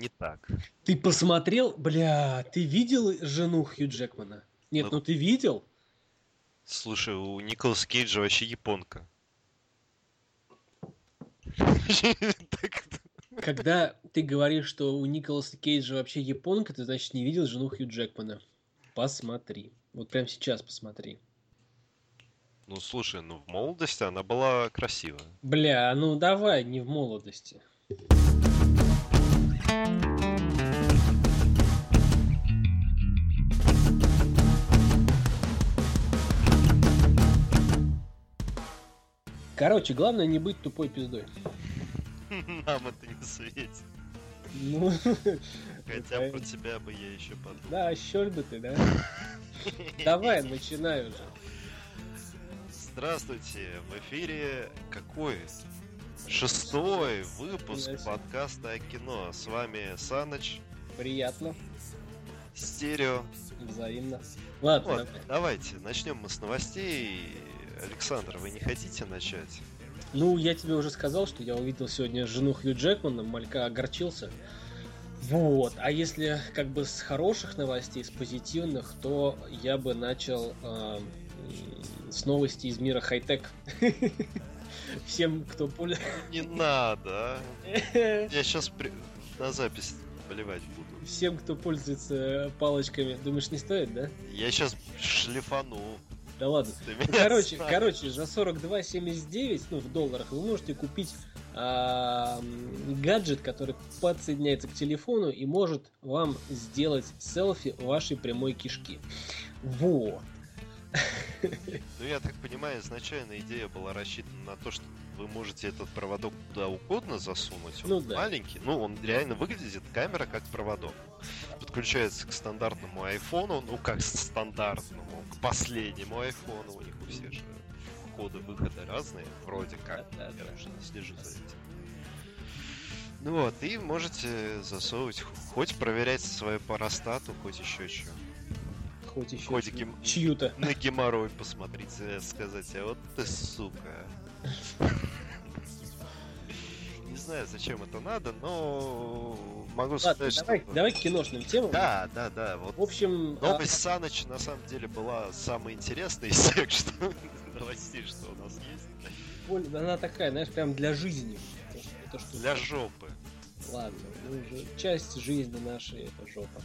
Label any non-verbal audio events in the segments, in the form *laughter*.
не так. Ты посмотрел, бля, ты видел жену Хью Джекмана? Нет, ну, ну ты видел? Слушай, у Николаса Кейджа вообще японка. Когда ты говоришь, что у Николаса Кейджа вообще японка, ты, значит, не видел жену Хью Джекмана. Посмотри. Вот прямо сейчас посмотри. Ну, слушай, ну в молодости она была красивая. Бля, ну давай, не в молодости. Короче, главное не быть тупой пиздой. *laughs* Нам это не светит. Ну, *laughs* Хотя про тебя бы я еще подумал. Да, щель бы ты, да? *laughs* Давай, начинай уже. Здравствуйте, в эфире какой? Шестой выпуск подкаста о кино. С вами Саныч. Приятно. Стерео. Взаимно. Ладно, вот, давай. давайте, начнем мы с новостей. Александр, вы не хотите начать? Ну, я тебе уже сказал, что я увидел сегодня жену Хью Джекмана, малька огорчился. Вот. А если как бы с хороших новостей, с позитивных, то я бы начал э, с новости из мира хай-тек. *laughs* Всем, кто пользуется... Не надо, а. *laughs* Я сейчас при... на запись поливать буду. Всем, кто пользуется палочками, думаешь, не стоит, да? Я сейчас шлифану. Да ладно. Ну, короче, короче, за 42,79, ну, в долларах, вы можете купить а, гаджет, который подсоединяется к телефону и может вам сделать селфи вашей прямой кишки. Вот. Ну, я так понимаю, изначально идея была рассчитана на то, что вы можете этот проводок куда угодно засунуть. Он ну, да. маленький. Ну, он реально выглядит, камера как проводок. Подключается к стандартному айфону, ну, как стандартному, к последнему айфону. У них у всех же входы, выходы разные, вроде как. Да, да, я да. слежу за этим. Ну вот, и можете засовывать, хоть проверять свою парастату, хоть еще что хоть еще гем... чью-то. *laughs* На геморрой посмотрите, сказать, а вот ты сука. Не знаю, зачем это надо, но могу Ладно, сказать, давай, что... давай к киношным темам. Да, да, да. Вот в общем... Новость а... Саныч на самом деле была самой интересной из всех *laughs* что... новостей, что у нас есть. Она такая, знаешь, прям для жизни. То, что... Для жопы. Ладно, ну, часть жизни нашей это жопа.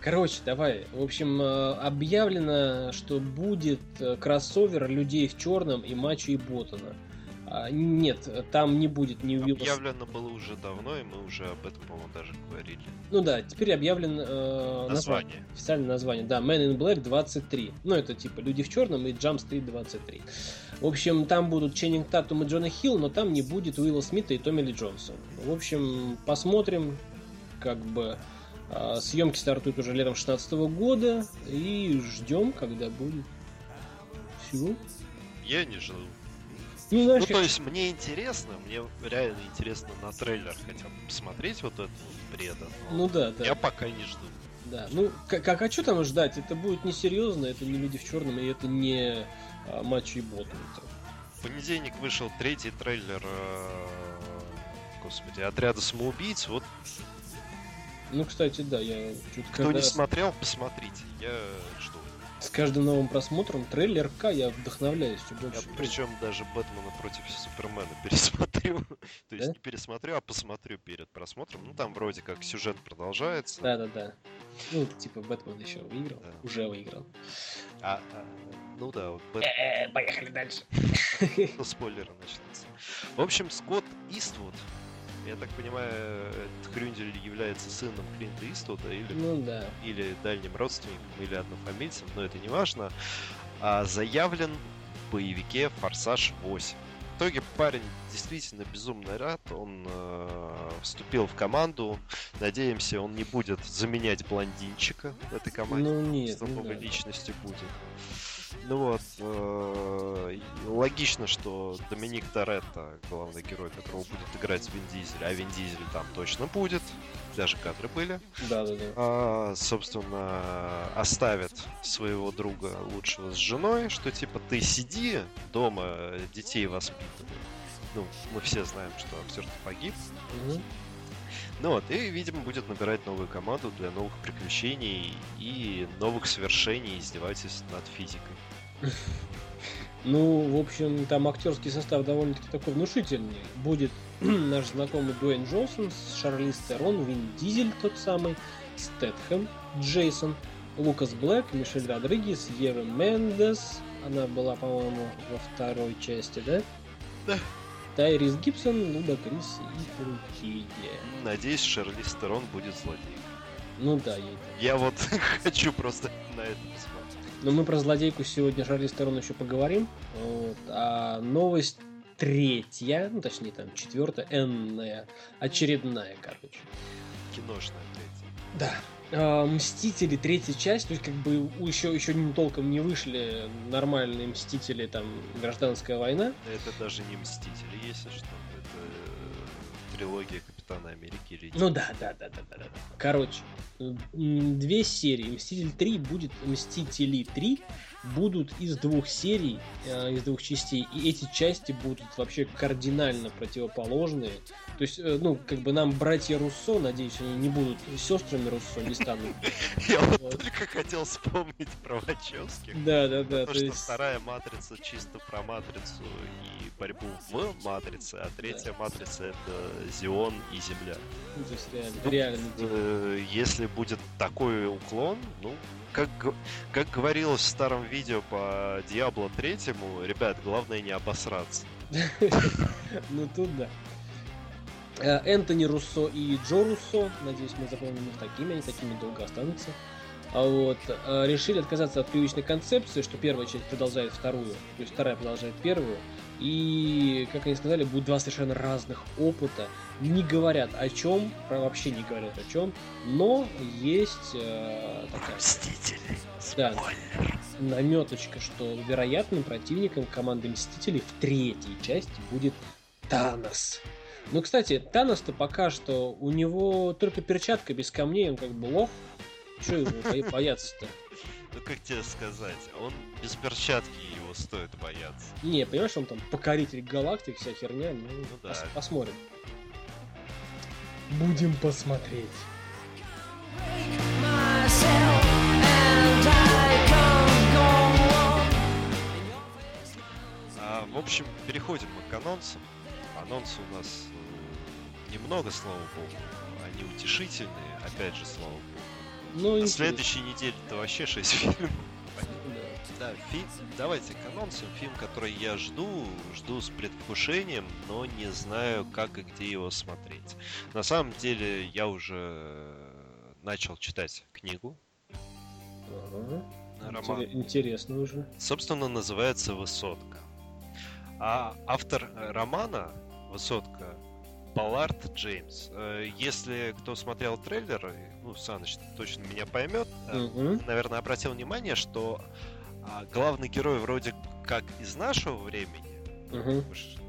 Короче, давай. В общем, э, объявлено, что будет э, кроссовер людей в черном и Мачо и Ботана. А, нет, там не будет ни Уилла... Объявлено было уже давно, и мы уже об этом, по-моему, даже говорили. Ну да, теперь объявлено э, название. название. Официальное название, да, Man in Black 23. Ну, это типа Люди в черном и Jump Street 23. В общем, там будут Ченнинг Татум и Джона Хилл, но там не будет Уилла Смита и Томми Ли Джонса. В общем, посмотрим, как бы... Э, съемки стартуют уже летом 16 года, и ждем, когда будет. Все. Я не жду. Ну, знаешь, ну, то есть мне интересно, мне реально интересно на трейлер хотя бы посмотреть вот этот бреда. Ну да, да. Я пока не жду. Да, ну как, а что там ждать? Это будет несерьезно, это не люди в черном, и это не а, матчи и боты. В понедельник вышел третий трейлер э, господи, отряда самоубийц. Вот ну, кстати, да, я чуть Кто не смотрел, посмотрите. Я жду. С каждым новым просмотром трейлерка я вдохновляюсь все больше. Я, причем даже Бэтмена против Супермена *laughs* пересмотрю. То есть да? не пересмотрю, а посмотрю перед просмотром. Ну там вроде как сюжет продолжается. Да, да, да. Ну, типа Бэтмен еще выиграл. Да. Уже выиграл. А, а, ну да, вот Бэт... Э, поехали дальше. Ну, спойлеры начнутся. В общем, Скотт Иствуд я так понимаю, этот Хрюндель является сыном Клинта Иствуда или, ну, да. или дальним родственником, или однофамильцем, но это не важно. А заявлен в боевике «Форсаж 8». В итоге парень действительно безумно рад, он э, вступил в команду. Надеемся, он не будет заменять блондинчика в этой команде. Ну нет, с новой личностью будет. Ну вот, э, логично, что Доминик Торетто, главный герой, которого будет играть Вин Дизель, а Вин Дизель там точно будет, даже кадры были. Да, да, да. А, собственно, оставит своего друга лучшего с женой, что типа ты сиди дома, детей воспитывай. Ну, мы все знаем, что актер погиб. Угу. Ну вот, и, видимо, будет набирать новую команду для новых приключений и новых свершений издевательств над физикой. Ну, в общем, там актерский состав довольно-таки такой внушительный. Будет *clears throat* наш знакомый Дуэйн Джонсон, Шарлиз Терон, Вин Дизель тот самый, Стэтхэм, Джейсон, Лукас Блэк, Мишель Родригес, Ева Мендес. Она была, по-моему, во второй части, да? Да. Тайрис Гибсон, Луда Крис и другие. Надеюсь, Шарли Стерон будет злодей. Ну да, я Я вот *laughs* хочу просто на это посмотреть. Но мы про злодейку сегодня Шарли Стерон еще поговорим. Вот. А новость третья, ну точнее там четвертая, энная, очередная, короче. Киношная третья. Да. А, Мстители, третья часть, то есть как бы еще, еще не толком не вышли нормальные Мстители, там, Гражданская война. Это даже не Мстители, если что. Это э, трилогия Капитана Америки. Или... Ну да, да, да, да, да, да. Короче, две серии. Мститель 3 будет Мстители 3 будут из двух серий, э, из двух частей, и эти части будут вообще кардинально противоположные. То есть, э, ну, как бы нам братья Руссо, надеюсь, они не будут сестрами Руссо, не станут. *laughs* Я вот только хотел вспомнить про Вачовских. Да, да, да. Потому что вторая матрица чисто про матрицу и борьбу в матрице, а третья матрица это Зион и Земля. То реально, ну, реально. Э, если будет такой уклон, ну, как, как говорилось в старом видео по Диабло третьему, ребят, главное не обосраться. *laughs* Ну тут да. Э, Энтони Руссо и Джо Руссо, надеюсь, мы запомним их такими, они такими долго останутся. А вот, э, решили отказаться от привычной концепции, что первая часть продолжает вторую, то есть вторая продолжает первую, и, как они сказали, будут два совершенно разных опыта. Не говорят о чем, вообще не говорят о чем, но есть э, такая... Мстители. Да, наметочка, что вероятным противником команды Мстителей в третьей части будет Танос. Ну, кстати, Танос-то пока что у него только перчатка без камней, он как бы лох. Че его бояться-то? Ну как тебе сказать, он без перчатки его стоит бояться. Не, понимаешь, он там покоритель галактик, вся херня, ну, ну да. Пос- посмотрим. Будем посмотреть. А, в общем, переходим мы к анонсам. Анонсы у нас э, немного, слава богу. Они утешительные, опять же, слава богу. Ну, На следующей неделе это вообще 6 фильмов. Да, фильм, давайте к анонсам. Фильм, который я жду, жду с предвкушением, но не знаю, как и где его смотреть. На самом деле, я уже начал читать книгу. Ага. Роман. Интересно уже. Собственно, называется «Высотка». А автор романа «Высотка» Баллард Джеймс. Э, если кто смотрел трейлер, ну, Саныч точно меня поймет, угу. наверное, обратил внимание, что а, главный герой вроде как из нашего времени, угу.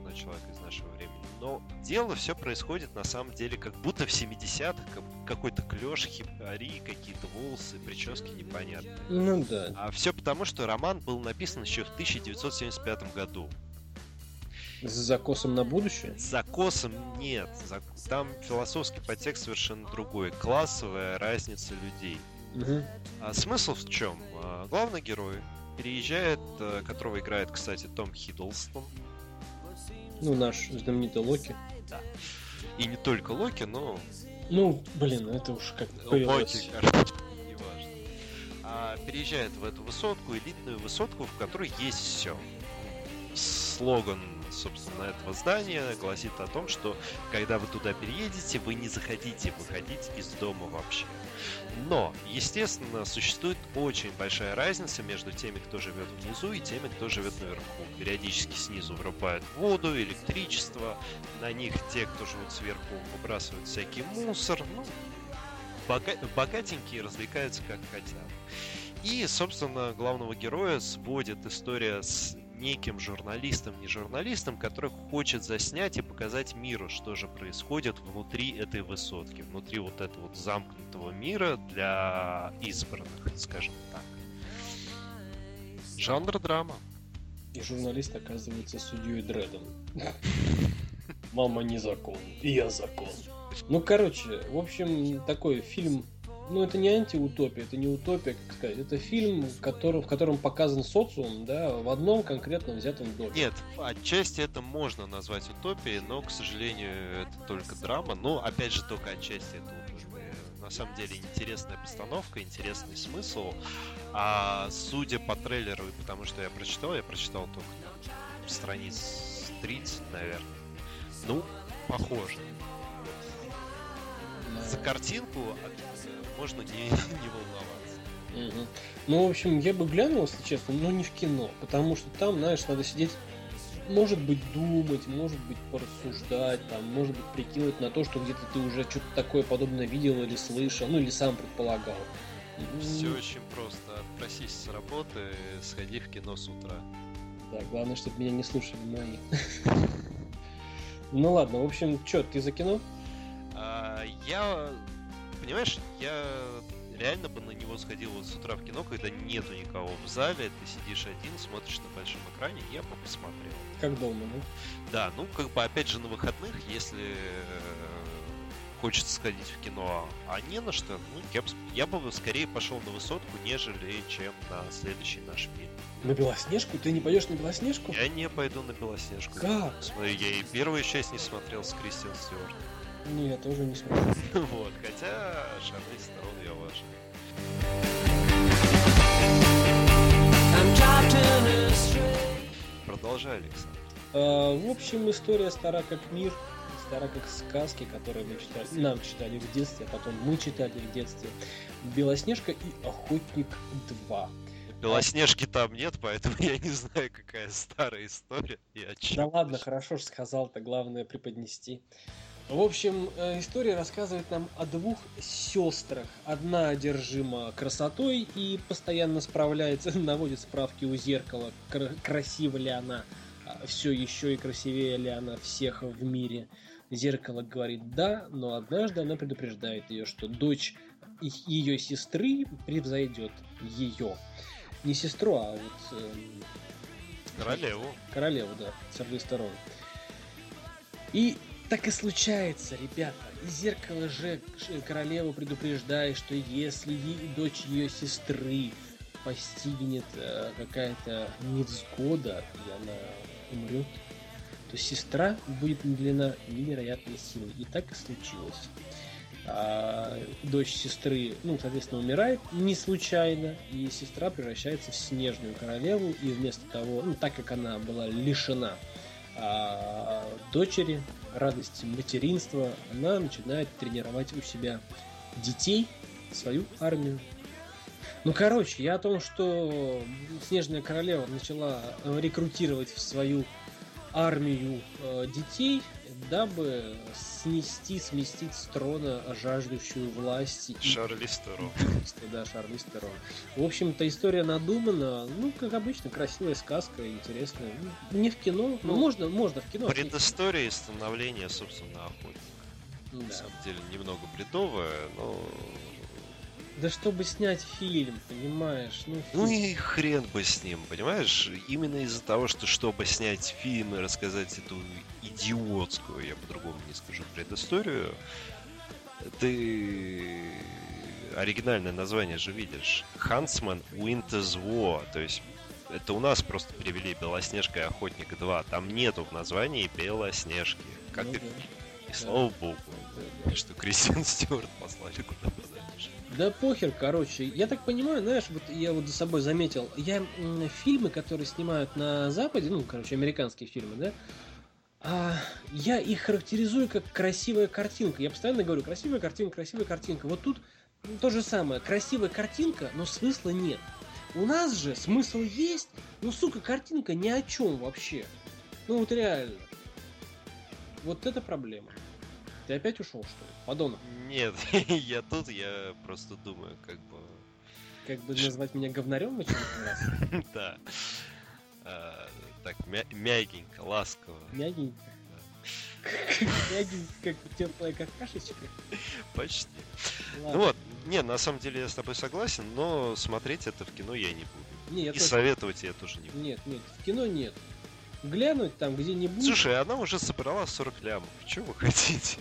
на человек из нашего времени, но дело все происходит на самом деле как будто в 70-х, какой-то клеш, хипари, какие-то волосы, прически непонятные. Ну да. А все потому, что роман был написан еще в 1975 году. С закосом на будущее? С закосом нет. Там философский подтекст совершенно другой. Классовая разница людей. Угу. А смысл в чем? А, главный герой переезжает, э, которого играет, кстати, Том Хиддлстон. Ну, наш знаменитый Локи. Да. И не только Локи, но... Ну, блин, это уж как Локи, короче, неважно. А переезжает в эту высотку, элитную высотку, в которой есть все. Слоган собственно, этого здания гласит о том, что когда вы туда переедете, вы не захотите выходить из дома вообще. Но, естественно, существует очень большая разница между теми, кто живет внизу, и теми, кто живет наверху. Периодически снизу вырубают воду, электричество, на них те, кто живут сверху, выбрасывают всякий мусор. Ну, бога- богатенькие развлекаются как хотят. И, собственно, главного героя сводит история с неким журналистом, не журналистом, который хочет заснять и показать миру, что же происходит внутри этой высотки, внутри вот этого вот замкнутого мира для избранных, скажем так. Жанр драма. И журналист оказывается судьей Дредом. Мама не закон, и я закон. Ну, короче, в общем, такой фильм ну, это не антиутопия, это не утопия, как сказать. Это фильм, в котором, в котором показан социум, да, в одном конкретном взятом доме. Нет, отчасти это можно назвать утопией, но, к сожалению, это только драма. Но, опять же, только отчасти это утопия. На самом деле, интересная постановка, интересный смысл. А судя по трейлеру и потому что я прочитал, я прочитал только ну, страниц 30, наверное. Ну, похоже. За картинку можно не, *laughs* не волноваться. Угу. Ну, в общем, я бы глянул, если честно, но не в кино, потому что там, знаешь, надо сидеть, может быть, думать, может быть, порассуждать, там, может быть, прикинуть на то, что где-то ты уже что-то такое подобное видел или слышал, ну, или сам предполагал. Все очень просто. Отпросись с работы, сходи в кино с утра. Да, главное, чтобы меня не слушали мои. *laughs* Ну ладно, в общем, что, ты за кино? Я понимаешь, я реально бы на него сходил вот с утра в кино, когда нету никого в зале, ты сидишь один, смотришь на большом экране, я бы посмотрел. Как дома, ну? Да, ну, как бы, опять же, на выходных, если э, хочется сходить в кино, а не на что, ну, я, я бы скорее пошел на высотку, нежели чем на следующий наш фильм. На Белоснежку? Ты не пойдешь на Белоснежку? Я не пойду на Белоснежку. Как? Смотри, я и первую часть не смотрел с Кристиан Стюарт. Ну, я тоже не смотрел. *laughs* вот, хотя Шарлиз Сторон я уважаю. Продолжай, Александр. А, в общем, история стара как мир, стара как сказки, которые мы читали, нам читали в детстве, а потом мы читали в детстве. Белоснежка и Охотник 2. Белоснежки там нет, поэтому я не знаю, какая старая история. Я да ладно, хорошо же сказал-то, главное преподнести. В общем, э, история рассказывает нам о двух сестрах. Одна одержима красотой и постоянно справляется, *laughs* наводит справки у зеркала, красива ли она, а, все еще и красивее ли она всех в мире. Зеркало говорит да, но однажды она предупреждает ее, что дочь ее сестры превзойдет ее. Не сестру, а вот... Э, королеву. Королеву, да, с обеих сторон. И так и случается, ребята. И зеркало же королеву предупреждает, что если дочь ее сестры постигнет э, какая-то невзгода, и она умрет, то сестра будет наделена невероятной силой. И так и случилось. А, дочь сестры, ну, соответственно, умирает не случайно, и сестра превращается в снежную королеву, и вместо того, ну, так как она была лишена дочери, радости материнства, она начинает тренировать у себя детей, свою армию. Ну, короче, я о том, что Снежная Королева начала рекрутировать в свою армию э, детей, дабы снести, сместить с трона жаждущую власти. Шарли Стерон. Да, Шарли Стерон. В общем-то, история надумана. Ну, как обычно, красивая сказка, интересная. Ну, не в кино, но ну, можно, можно в кино. Предыстория и становления, собственно, охотника. Да. На самом деле, немного бредовая, но да чтобы снять фильм, понимаешь? Ну, ну и хрен бы с ним, понимаешь? Именно из-за того, что чтобы снять фильм и рассказать эту идиотскую, я по-другому не скажу, предысторию, ты оригинальное название же видишь. Huntsman Winter's War. То есть это у нас просто перевели Белоснежка и Охотник 2. Там нету в названии Белоснежки. Как ну, и, да. И слава богу, что Кристиан Стюарт послали куда подальше. Да похер, короче. Я так понимаю, знаешь, вот я вот за собой заметил, я фильмы, которые снимают на Западе, ну, короче, американские фильмы, да, а, я их характеризую как красивая картинка. Я постоянно говорю, красивая картинка, красивая картинка. Вот тут то же самое, красивая картинка, но смысла нет. У нас же смысл есть, но, сука, картинка ни о чем вообще. Ну вот реально. Вот это проблема. Ты опять ушел, что ли? Подонок. Нет, *laughs* я тут, я просто думаю, как бы... как бы назвать меня говнарем в очередной раз? *laughs* Да. А, так, мягенько, ласково. Мягенько? *laughs* Мягенько, как теплая какашечка? Почти. Ну вот, не, на самом деле я с тобой согласен, но смотреть это в кино я не буду. Не, я И тоже... советовать я тоже не буду. Нет, нет, в кино нет. Глянуть там где-нибудь. Слушай, она уже собрала 40 лямов. Чего вы хотите?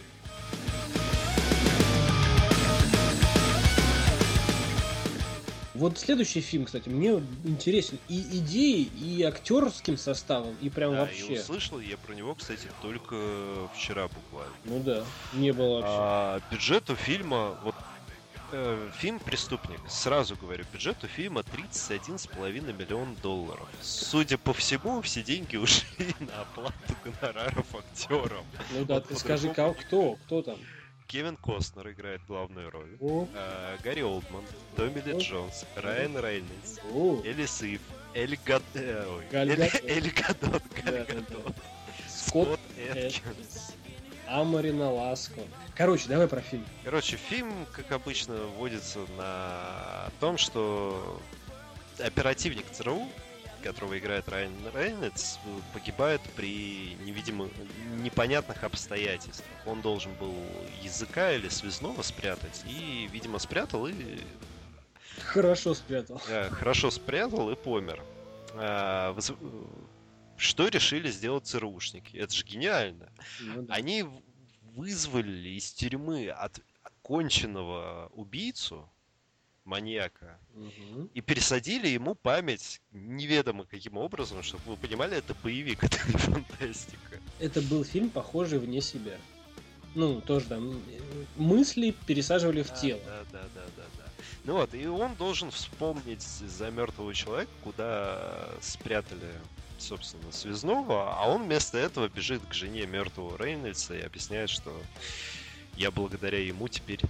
Вот следующий фильм, кстати, мне интересен и идеей, и актерским составом, и прям да, вообще. Я услышал, я про него, кстати, только вчера буквально. Ну да, не было вообще. А, бюджет у фильма, вот э, фильм «Преступник», сразу говорю, бюджет у фильма 31,5 миллион долларов. Судя по всему, все деньги *laughs* ушли на оплату гонораров актерам. Ну да, вот ты скажи, другому... кто, кто там? Кевин Костнер играет главную роль. О. А, Гарри Олдман, Томми Ли Джонс, Райан Рейнольдс, Элис Ив, Эль Гад... Э, Эль Гадот, Скотт Эткинс. Амарина Ласко. Короче, давай про фильм. Короче, фильм, как обычно, вводится на том, что оперативник ЦРУ которого играет Райан Рейнольдс, погибает при невидимых, непонятных обстоятельствах. Он должен был языка или связного спрятать, и, видимо, спрятал и... Хорошо спрятал. Хорошо спрятал и помер. Что решили сделать ЦРУшники? Это же гениально. Ну, да. Они вызвали из тюрьмы от оконченного убийцу, маньяка. Угу. И пересадили ему память неведомо каким образом, чтобы вы понимали, это боевик, *laughs* это не фантастика. Это был фильм, похожий вне себя. Ну, тоже там мысли пересаживали в тело. Да, да, да, да, да. Ну вот, и он должен вспомнить за мертвого человека, куда спрятали, собственно, связного, а он вместо этого бежит к жене мертвого Рейнольдса и объясняет, что я благодаря ему теперь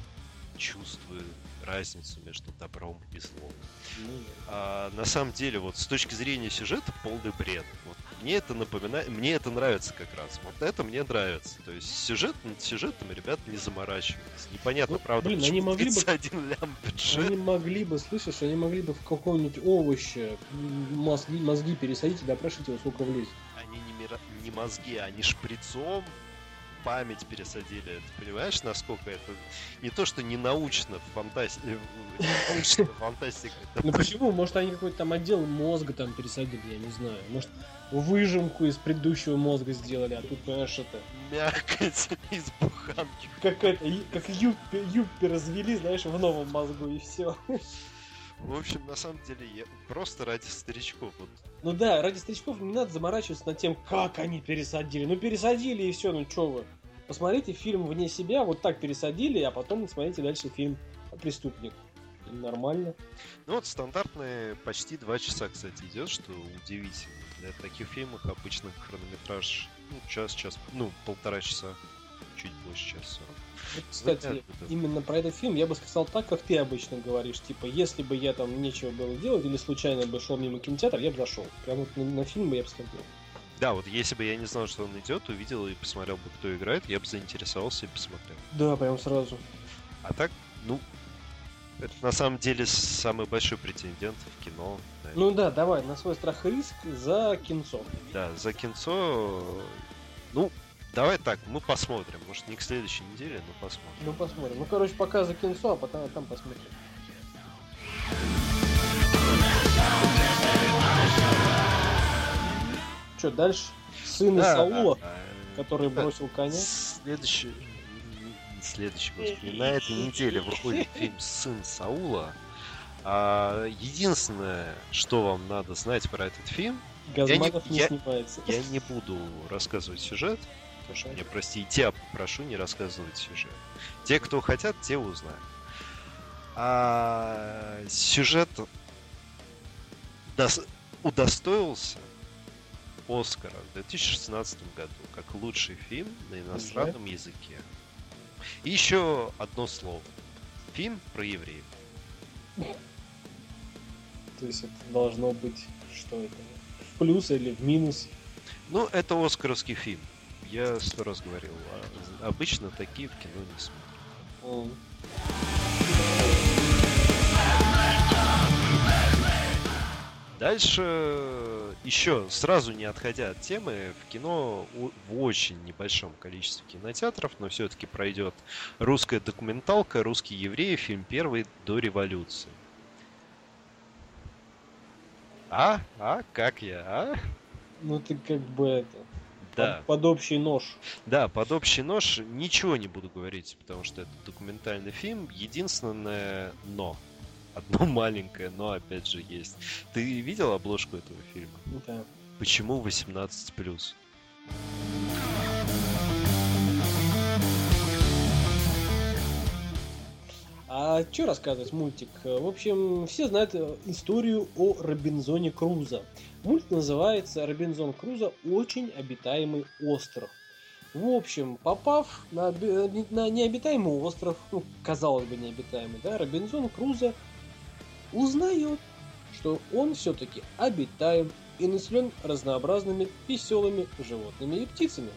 чувствую разницу между добром и злом. Ну, а, на самом деле, вот с точки зрения сюжета, полный бред. Вот, мне это напоминает, мне это нравится как раз. Вот это мне нравится. То есть сюжет сюжетом ребята не заморачиваются. Непонятно, ну, правда, блин, они могли бы *laughs* один лям бюджет. Они могли бы, слышишь, они могли бы в каком-нибудь овоще мозги, мозги пересадить и допрашивать его, сколько влезет. Они не, мира... не мозги, они шприцом память пересадили. Ты понимаешь, насколько это не то, что не научно фантастика. Научно фантастика. *laughs* Ну почему? Может, они какой-то там отдел мозга там пересадили, я не знаю. Может, выжимку из предыдущего мозга сделали, а тут, понимаешь, это... Мякоть *laughs* из буханки. Как это, как юбки, юбки развели, знаешь, в новом мозгу, и все. *laughs* В общем, на самом деле, я просто ради старичков. Вот. Ну да, ради старичков не надо заморачиваться над тем, как они пересадили. Ну пересадили и все, ну чё вы. Посмотрите фильм вне себя, вот так пересадили, а потом смотрите дальше фильм «Преступник». Нормально. Ну вот стандартные почти два часа, кстати, идет, что удивительно. Для таких фильмов обычно хронометраж ну, час, час, ну, полтора часа, чуть больше часа сорок. Вот, кстати, именно про этот фильм я бы сказал так, как ты обычно говоришь. Типа, если бы я там нечего было делать или случайно бы шел мимо кинотеатра, я бы зашел. Прям вот на, на фильм бы я бы сходил. Да, вот если бы я не знал, что он идет, увидел и посмотрел бы, кто играет, я бы заинтересовался и посмотрел. Да, прям сразу. А так, ну, это на самом деле самый большой претендент в кино. Наверное. Ну да, давай, на свой страх и риск за кинцо. Да, за кинцо. Ну, Давай так, мы посмотрим. Может, не к следующей неделе, но посмотрим. Ну, посмотрим. Ну, короче, пока за кинцо, а потом там посмотрим. Что, дальше? Сын да, Саула, да, да. который бросил коня. Следующий... Следующий, господи. На этой неделе выходит фильм «Сын Саула». А, единственное, что вам надо знать про этот фильм, Газманов я не, не я, снимается. Я не буду рассказывать сюжет, прошу меня прости, тебя прошу не рассказывать сюжет. Те, кто хотят, те узнают. А сюжет дос... удостоился Оскара в 2016 году как лучший фильм на иностранном Уже? языке. И еще одно слово. Фильм про евреев. То есть это должно быть что это? В плюс или в минус? Ну, это оскаровский фильм. Я сто раз говорил, а обычно такие в кино не смотрят. Дальше еще сразу не отходя от темы, в кино в очень небольшом количестве кинотеатров, но все-таки пройдет русская документалка «Русские евреи», фильм первый до революции. А? А? Как я? А? Ну ты как бы это... Да. Под, под общий нож. Да, под общий нож ничего не буду говорить, потому что это документальный фильм. Единственное но. Одно *laughs* маленькое, но опять же есть. Ты видел обложку этого фильма? Да. Почему 18 плюс? А что рассказывать мультик? В общем, все знают историю о Робинзоне Крузо. Мульт называется «Робинзон Крузо. Очень обитаемый остров». В общем, попав на, на необитаемый остров, ну, казалось бы, необитаемый, да, Робинзон Крузо узнает, что он все-таки обитаем и населен разнообразными веселыми животными и птицами.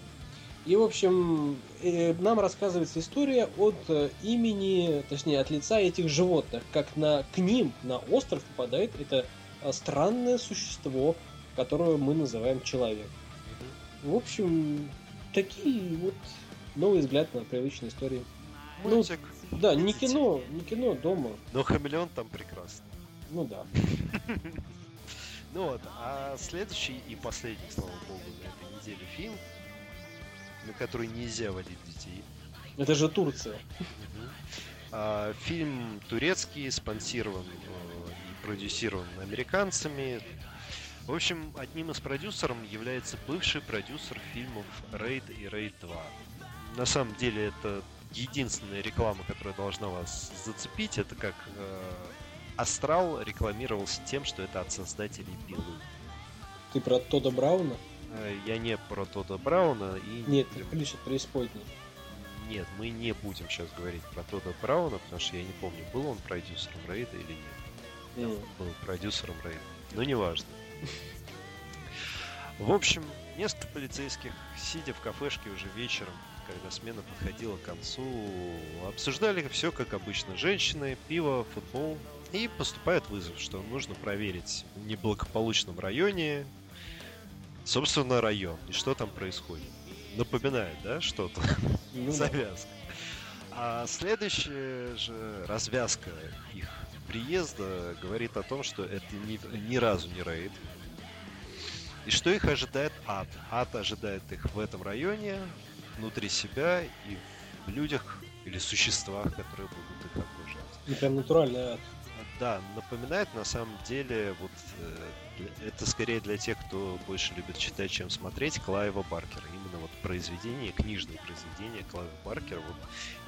И, в общем, э, нам рассказывается история от э, имени, точнее, от лица этих животных, как на, к ним на остров попадает это странное существо, которое мы называем человек. В общем, такие вот новый взгляд на привычные истории. Мультик. Ну, да, не кино, не кино дома. Но хамелеон там прекрасно. Ну да. *laughs* Ну вот, а следующий и последний, слава богу, на этой неделе фильм, на который нельзя водить детей. Это же Турция. А, фильм турецкий, спонсирован э, продюсирован американцами. В общем, одним из продюсеров является бывший продюсер фильмов «Рейд» и «Рейд 2». На самом деле это единственная реклама, которая должна вас зацепить. Это как э, Астрал рекламировался тем, что это от создателей Пилы. Ты про Тода Брауна? Э, я не про Тода Брауна и... Нет, ты ключ от преисподней. Нет, мы не будем сейчас говорить про Тода Брауна, потому что я не помню, был он продюсером Рейда или нет. Mm. Был продюсером Рейда. Но неважно. В общем, несколько полицейских, сидя в кафешке уже вечером, когда смена подходила к концу, обсуждали все как обычно. Женщины, пиво, футбол, и поступает вызов, что нужно проверить в неблагополучном районе, собственно, район, и что там происходит. Напоминает, да, что-то? Ну, Завязка. А следующая же развязка их приезда говорит о том, что это ни, ни разу не рейд. И что их ожидает ад? Ад ожидает их в этом районе, внутри себя и в людях или существах, которые будут их окружать. И прям натуральный ад. Да, напоминает на самом деле, вот э, это скорее для тех, кто больше любит читать, чем смотреть, Клайва Баркера. Именно вот произведение, книжное произведение Клайва Баркера. Вот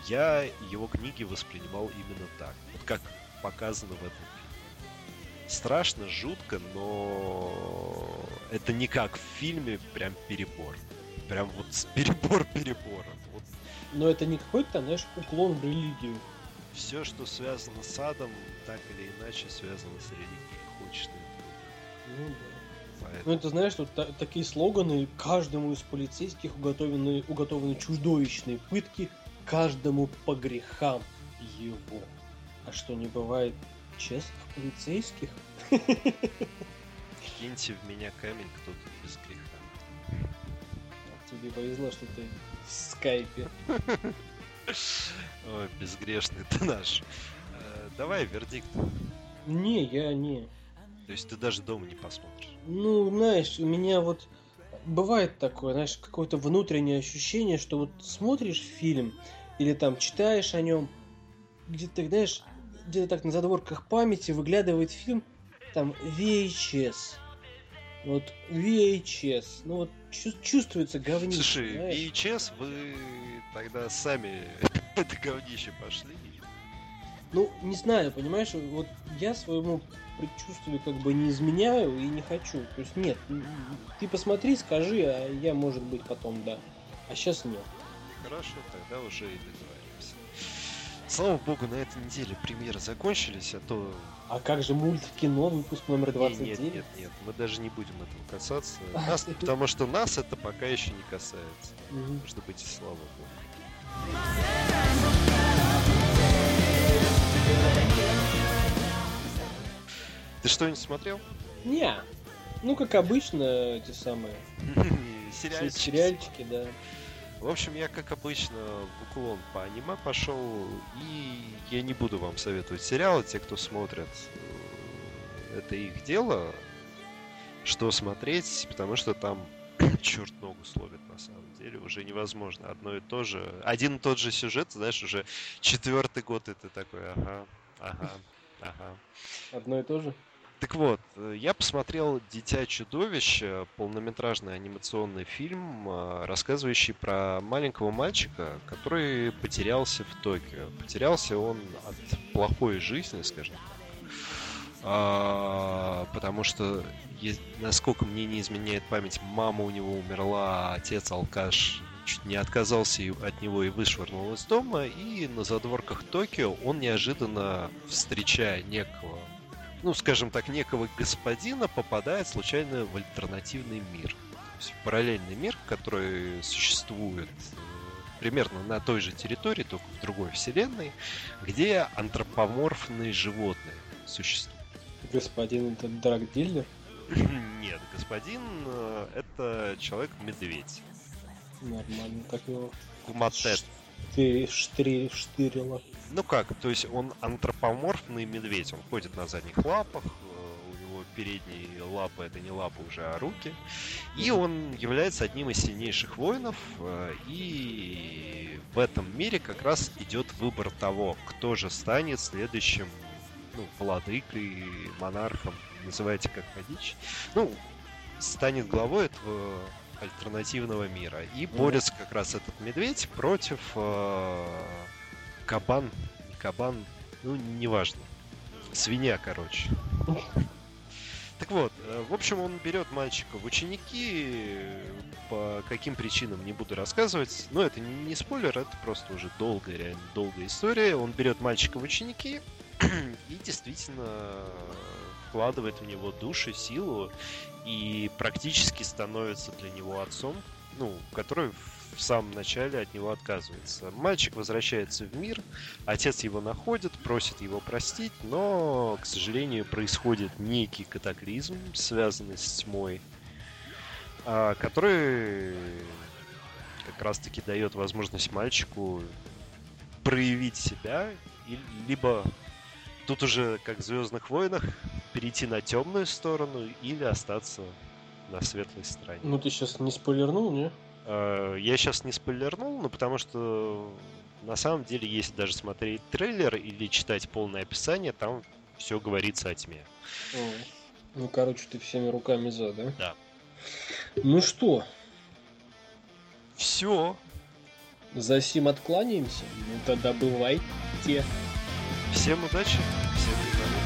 я его книги воспринимал именно так, вот как показано в этом фильме. Страшно, жутко, но это не как в фильме, прям перебор. Прям вот перебор *laughs* перебора. Вот. Но это не какой-то, знаешь, уклон в религию все, что связано с адом, так или иначе связано с религией. Хочешь ты Ну да. Поэтому... Ну это знаешь, тут та- такие слоганы, каждому из полицейских уготованы, уготованы чудовищные пытки, каждому по грехам его. А что не бывает честных полицейских? Киньте в меня камень, кто-то без греха. Тебе повезло, что ты в скайпе. Ой, безгрешный ты наш. Э, давай вердикт. Не, я не. То есть ты даже дома не посмотришь? Ну, знаешь, у меня вот бывает такое, знаешь, какое-то внутреннее ощущение, что вот смотришь фильм или там читаешь о нем, где-то, знаешь, где-то так на задворках памяти выглядывает фильм, там VHS. Вот VHS. Ну вот чувствуется говнище. Слушай, знаешь? VHS вы тогда сами *laughs* это говнище пошли. Ну, не знаю, понимаешь, вот я своему предчувствию как бы не изменяю и не хочу. То есть нет, ты посмотри, скажи, а я, может быть, потом да. А сейчас нет. Хорошо, тогда уже и договоримся. Слава богу, на этой неделе премьеры закончились, а то... А как же мульт кино, выпуск номер 29? Нет, нет, нет, мы даже не будем этого касаться, нас, потому что нас это пока еще не касается. Может быть, и слава богу. Ты что-нибудь смотрел? Не. Ну, как обычно, эти самые... *laughs* Сериальчики. Сериальчики, да. В общем, я, как обычно, в уклон по аниме пошел, и я не буду вам советовать сериалы, те, кто смотрят, э, это их дело, что смотреть, потому что там *clears throat* черт ногу словит на самом деле, уже невозможно. Одно и то же, один и тот же сюжет, знаешь, уже четвертый год, и ты такой, ага, ага, ага. Одно и то же? Так вот, э, я посмотрел «Дитя чудовища», полнометражный анимационный фильм, э, рассказывающий про маленького мальчика, который потерялся в Токио. Потерялся он от плохой жизни, скажем так. А, потому что, насколько мне не изменяет память, мама у него умерла, а отец алкаш чуть не отказался от него и вышвырнул из дома, и на задворках Токио он неожиданно, встречая некого ну, скажем так, некого господина попадает случайно в альтернативный мир. То есть в параллельный мир, который существует э, примерно на той же территории, только в другой вселенной, где антропоморфные животные существуют. Господин это драгдиллер? *laughs* Нет, господин э, это человек-медведь. Нормально, как его? Гуматет. Штырь, штырила. Ну как, то есть он антропоморфный медведь, он ходит на задних лапах, э, у него передние лапы это не лапы уже, а руки. И он является одним из сильнейших воинов, э, и в этом мире как раз идет выбор того, кто же станет следующим ну, владыкой, монархом, называйте как хотите. Ну, станет главой этого альтернативного мира. И борется как раз этот медведь против э, кабан, кабан, ну, неважно. Свинья, короче. Так вот, э, в общем, он берет мальчика в ученики, по каким причинам не буду рассказывать, но это не спойлер, это просто уже долгая, реально долгая история. Он берет мальчика в ученики *clears throat* и действительно вкладывает в него душу, силу и практически становится для него отцом, ну, который в самом начале от него отказывается. Мальчик возвращается в мир, отец его находит, просит его простить, но, к сожалению, происходит некий катаклизм, связанный с тьмой, а, который как раз-таки дает возможность мальчику проявить себя, либо тут уже, как в Звездных войнах, перейти на темную сторону или остаться на светлой стороне. Ну ты сейчас не спойлернул, не? Э, я сейчас не спойлернул, но потому что на самом деле, если даже смотреть трейлер или читать полное описание, там все говорится о тьме. О, ну, короче, ты всеми руками за, да? Да. Ну что? Все. За сим откланяемся? Ну тогда бывайте. Всем удачи, всем удачи.